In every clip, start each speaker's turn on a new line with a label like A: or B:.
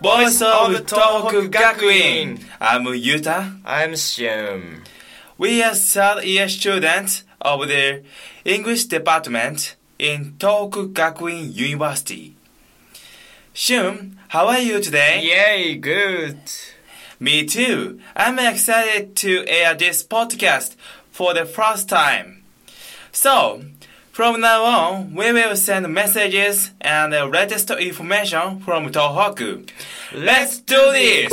A: Voice of Tohoku Gakuin. I'm Yuta.
B: I'm Shum.
A: We are third year students of the English department in Tohoku Gakuin University. Shum, how are you today?
B: Yay, good.
A: Me too. I'm excited to air this podcast for the first time. So, from now on, we will send messages and the latest information from Tohoku. Let's do this!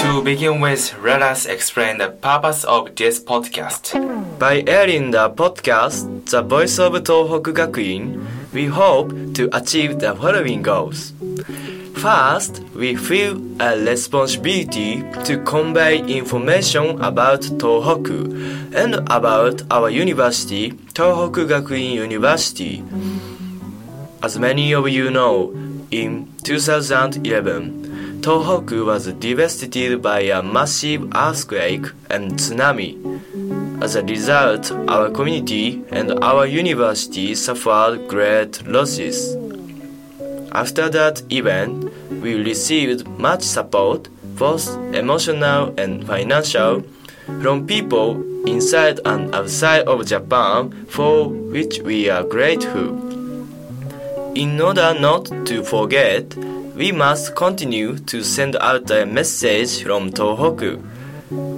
A: To begin with, let us explain the purpose of this podcast.
B: By airing the podcast, The Voice of Tohoku Gakuin, we hope to achieve the following goals. First, we feel a responsibility to convey information about Tohoku and about our university, Tohoku Gakuin University. As many of you know, in 2011, Tohoku was devastated by a massive earthquake and tsunami. As a result, our community and our university suffered great losses. After that event, we received much support, both emotional and financial, from people inside and outside of Japan, for which we are grateful. In order not to forget, we must continue to send out a message from Tohoku.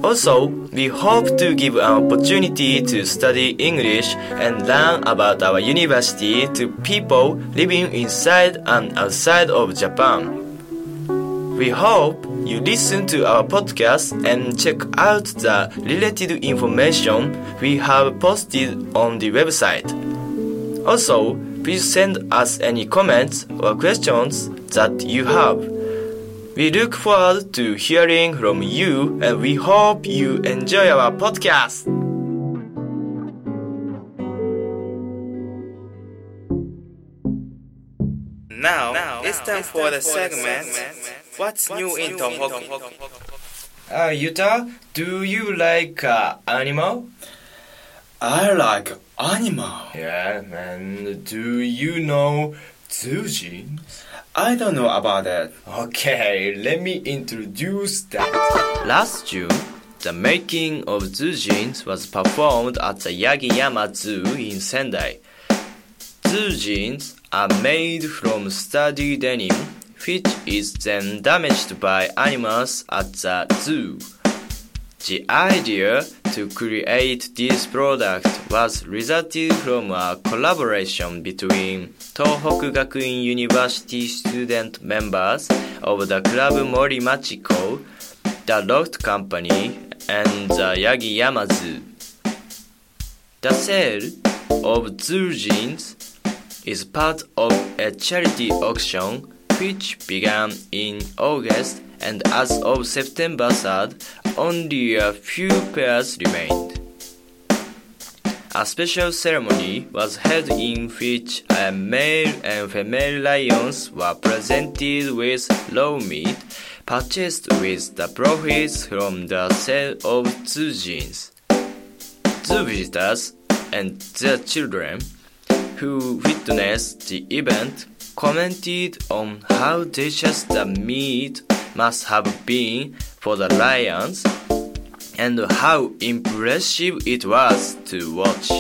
B: Also, we hope to give an opportunity to study English and learn about our university to people living inside and outside of Japan. We hope you listen to our podcast and check out the related information we have posted on the website. Also, please send us any comments or questions that you have. We look forward to hearing from you and we hope you enjoy our podcast.
A: Now, it's time for the segment What's New in Tohoku?
B: Uh, Yuta, do you like uh, animal?
A: I like animal.
B: Yeah, and do you know Zujin?
A: I don't know about that.
B: Okay, let me introduce that. Last June, the making of Zoo Jeans was performed at the Yagiyama Zoo in Sendai. Zoo Jeans are made from sturdy denim, which is then damaged by animals at the zoo. The idea to create this product was resulted from a collaboration between Tohoku Gakuin University student members of the club Mori Machiko, the Loft Company, and the Yagiyama Zoo. The sale of zoo jeans is part of a charity auction which began in August and as of September 3rd, only a few pairs remained. A special ceremony was held in which a male and female lions were presented with raw meat purchased with the profits from the sale of zoo jeans. Zoo visitors and their children who witnessed the event commented on how delicious the meat must have been for the lions and how impressive it was to watch.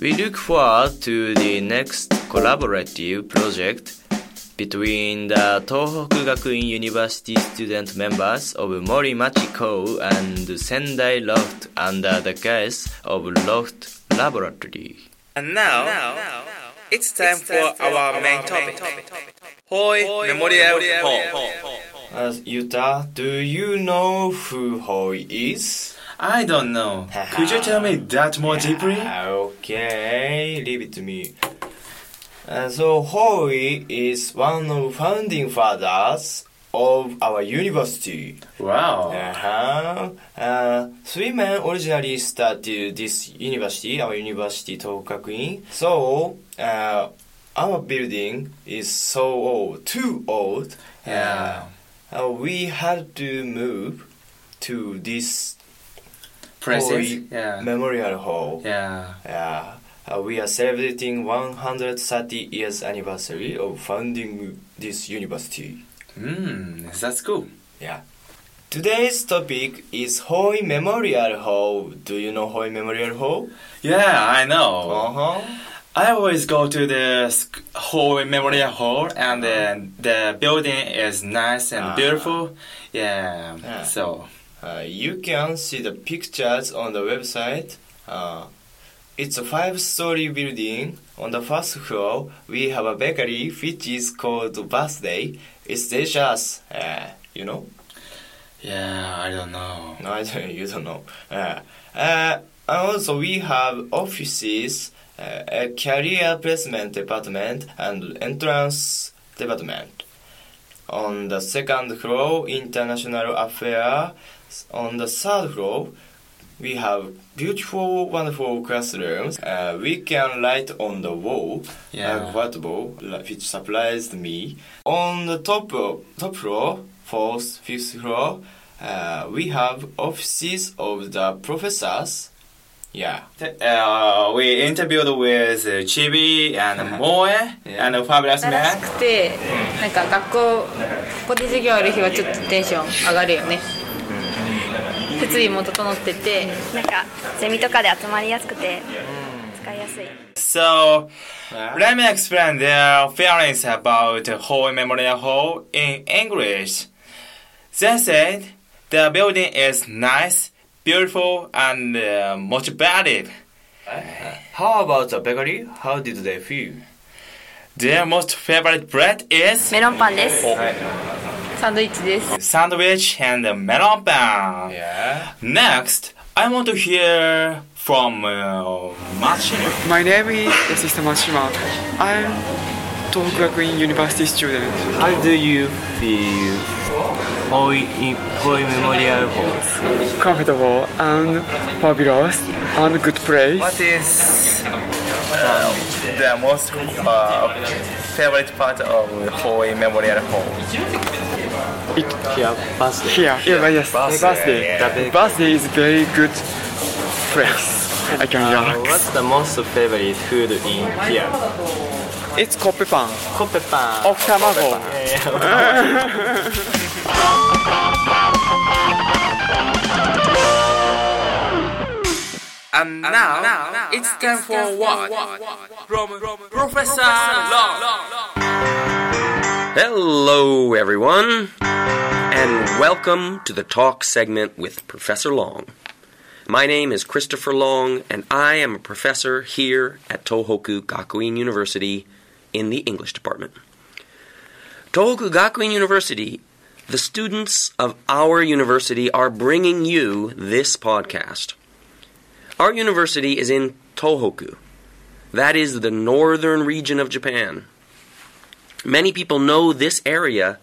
B: We look forward to the next collaborative project between the Tohoku Gakuin University student members of Mori Machiko and Sendai Loft under the guise of Loft Laboratory.
A: And now, it's time for our main topic. Hoy Memorial Hall.
B: Uh, Yuta, do you know who Hoy is?
A: I don't know. Could you tell me that more deeply?
B: Okay, leave it to me. Uh, so Hoy is one of founding fathers of our university.
A: Wow.
B: Uh-huh. Uh, three men originally started this university, our university, Tohoku So, uh, our building is so old, too old.
A: Yeah.
B: Uh, we had to move to this
A: Present. Yeah.
B: memorial hall.
A: Yeah.
B: Yeah. uh, we are celebrating 130 years anniversary of founding this university.
A: Mm, that's cool.
B: Yeah. Today's topic is Hoy Memorial Hall. Do you know Hoy Memorial Hall?
A: Yeah, I know.
B: Uh-huh.
A: I always go to the Hall Memorial Hall, and then the building is nice and
B: Ah.
A: beautiful. Yeah.
B: Yeah.
A: So.
B: Uh, you can see the pictures on the website. Uh, it's a five-story building. On the first floor, we have a bakery which is called Birthday. It's delicious. Uh, you know?
A: Yeah, I don't know.
B: No, I don't, you don't know. Uh, uh, and also, we have offices, uh, a career placement department, and entrance department. On the second floor, international affairs. On the third floor, we have beautiful, wonderful classrooms. Uh, we can write on the wall
A: Yeah.
B: a whiteboard, like, which surprised me. On the top top floor, fourth, fifth floor, uh, we have offices of the professors. Yeah.
A: Uh, we interviewed with uh, Chibi and Moe
B: Yeah.
A: and Fabulous
C: らし
A: Man.
C: くてなんか学校ここで授業ある日はちょっとテンション上がるよね 設備も整ってて
D: なんかゼミとかで集まりやすくて使いやすい
A: So, let me explain their feelings about Hall Memorial Hall in English. They said the building is nice, beautiful, and uh, motivated.
B: How about the bakery? How did they feel?
A: Their most favorite bread is
D: メロンパンです
A: sandwich and melon pan.
B: Yeah.
A: Next, I want to hear from uh,
E: My name is Mr. Mashima. I'm Tohoku University student.
B: How do you feel? Hoy, Hoy Memorial Halls.
E: Comfortable and fabulous and good place.
A: What is um, the most uh, favorite part of Hoy Memorial Hall?
E: It,
B: Here, birthday.
E: here, yeah, yes,
B: Birthday,
E: birthday.
B: yeah.
E: Birthday is very good place. I can
B: Uh, what's the most favorite food in here?
E: It's koppepan
B: Koppepan.
E: of tamago.
A: And now, it's time for what? From Professor Long.
F: Hello, everyone, and welcome to the talk segment with Professor Long. My name is Christopher Long, and I am a professor here at Tohoku Gakuin University in the English department. Tohoku Gakuin University, the students of our university are bringing you this podcast. Our university is in Tohoku. That is the northern region of Japan. Many people know this area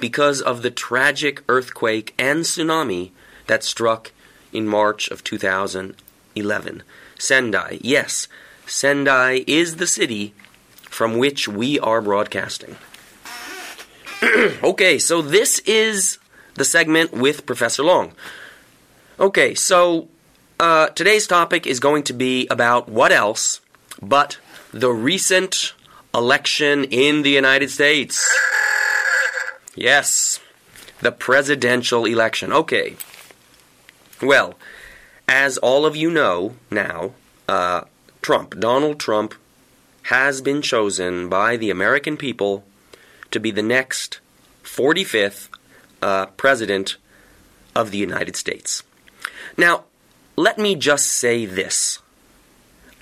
F: because of the tragic earthquake and tsunami that struck in March of 2011. Sendai, yes, Sendai is the city from which we are broadcasting. okay, so this is the segment with Professor Long. Okay, so uh, today's topic is going to be about what else but the recent election in the United States. Yes, the presidential election. Okay. Well, as all of you know now, uh, Trump, Donald Trump, has been chosen by the American people to be the next 45th uh, president of the United States. Now, let me just say this.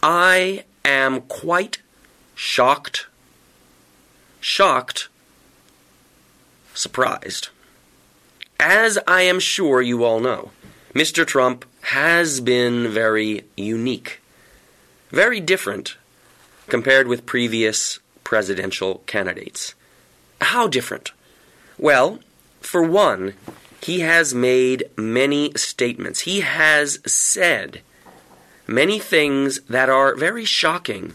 F: I am quite shocked, shocked, surprised. As I am sure you all know, Mr. Trump has been very unique, very different compared with previous presidential candidates. How different? Well, for one, he has made many statements. He has said many things that are very shocking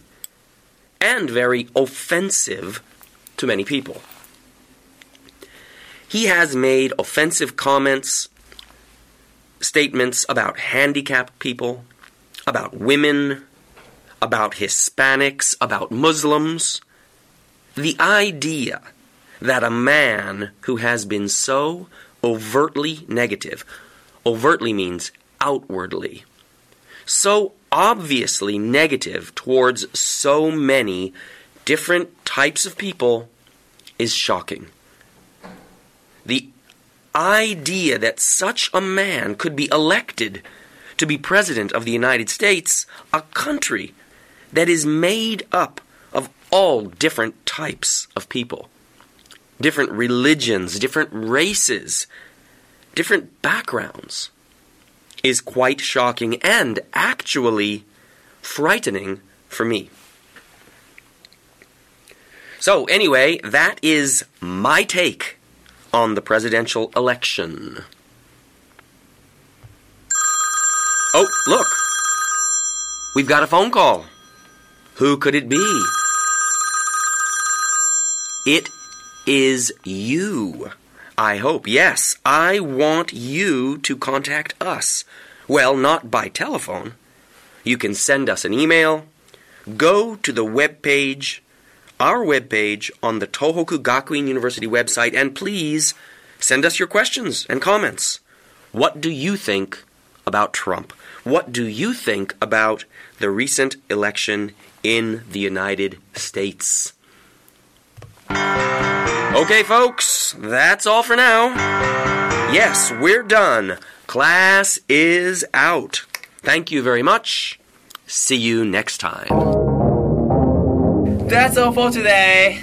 F: and very offensive to many people. He has made offensive comments, statements about handicapped people, about women, about Hispanics, about Muslims. The idea that a man who has been so overtly negative, overtly means outwardly, so obviously negative towards so many different types of people is shocking. The idea that such a man could be elected to be president of the United States, a country that is made up of all different types of people, different religions, different races, different backgrounds, is quite shocking and actually frightening for me. So, anyway, that is my take on the presidential election. Oh, look! We've got a phone call. Who could it be? It is you. I hope. Yes, I want you to contact us. Well, not by telephone. You can send us an email. Go to the web page, our web page on the Tohoku Gakuin University website, and please send us your questions and comments. What do you think about Trump? What do you think about the recent election in the United States? Okay, folks, that's all for now. Yes, we're done. Class is out. Thank you very much. See you next time.
A: That's all for today.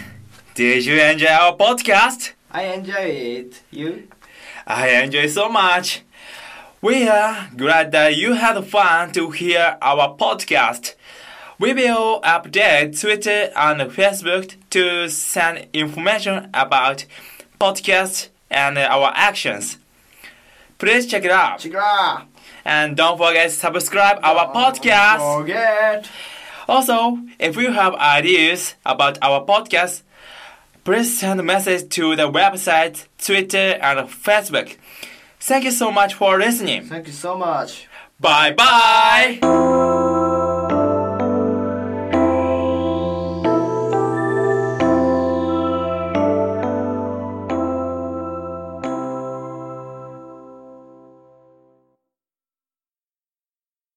A: Did you enjoy our podcast?
B: I enjoy it. You?
A: I enjoy so much. We are glad that you had fun to hear our podcast. We will update Twitter and Facebook to send information about podcasts and our actions. Please check it out.
B: Check it out.
A: And don't forget to subscribe our podcast.
B: Forget.
A: Also, if you have ideas about our podcast, please send a message to the website, Twitter, and Facebook. Thank you so much for listening.
B: Thank you so much.
A: Bye bye.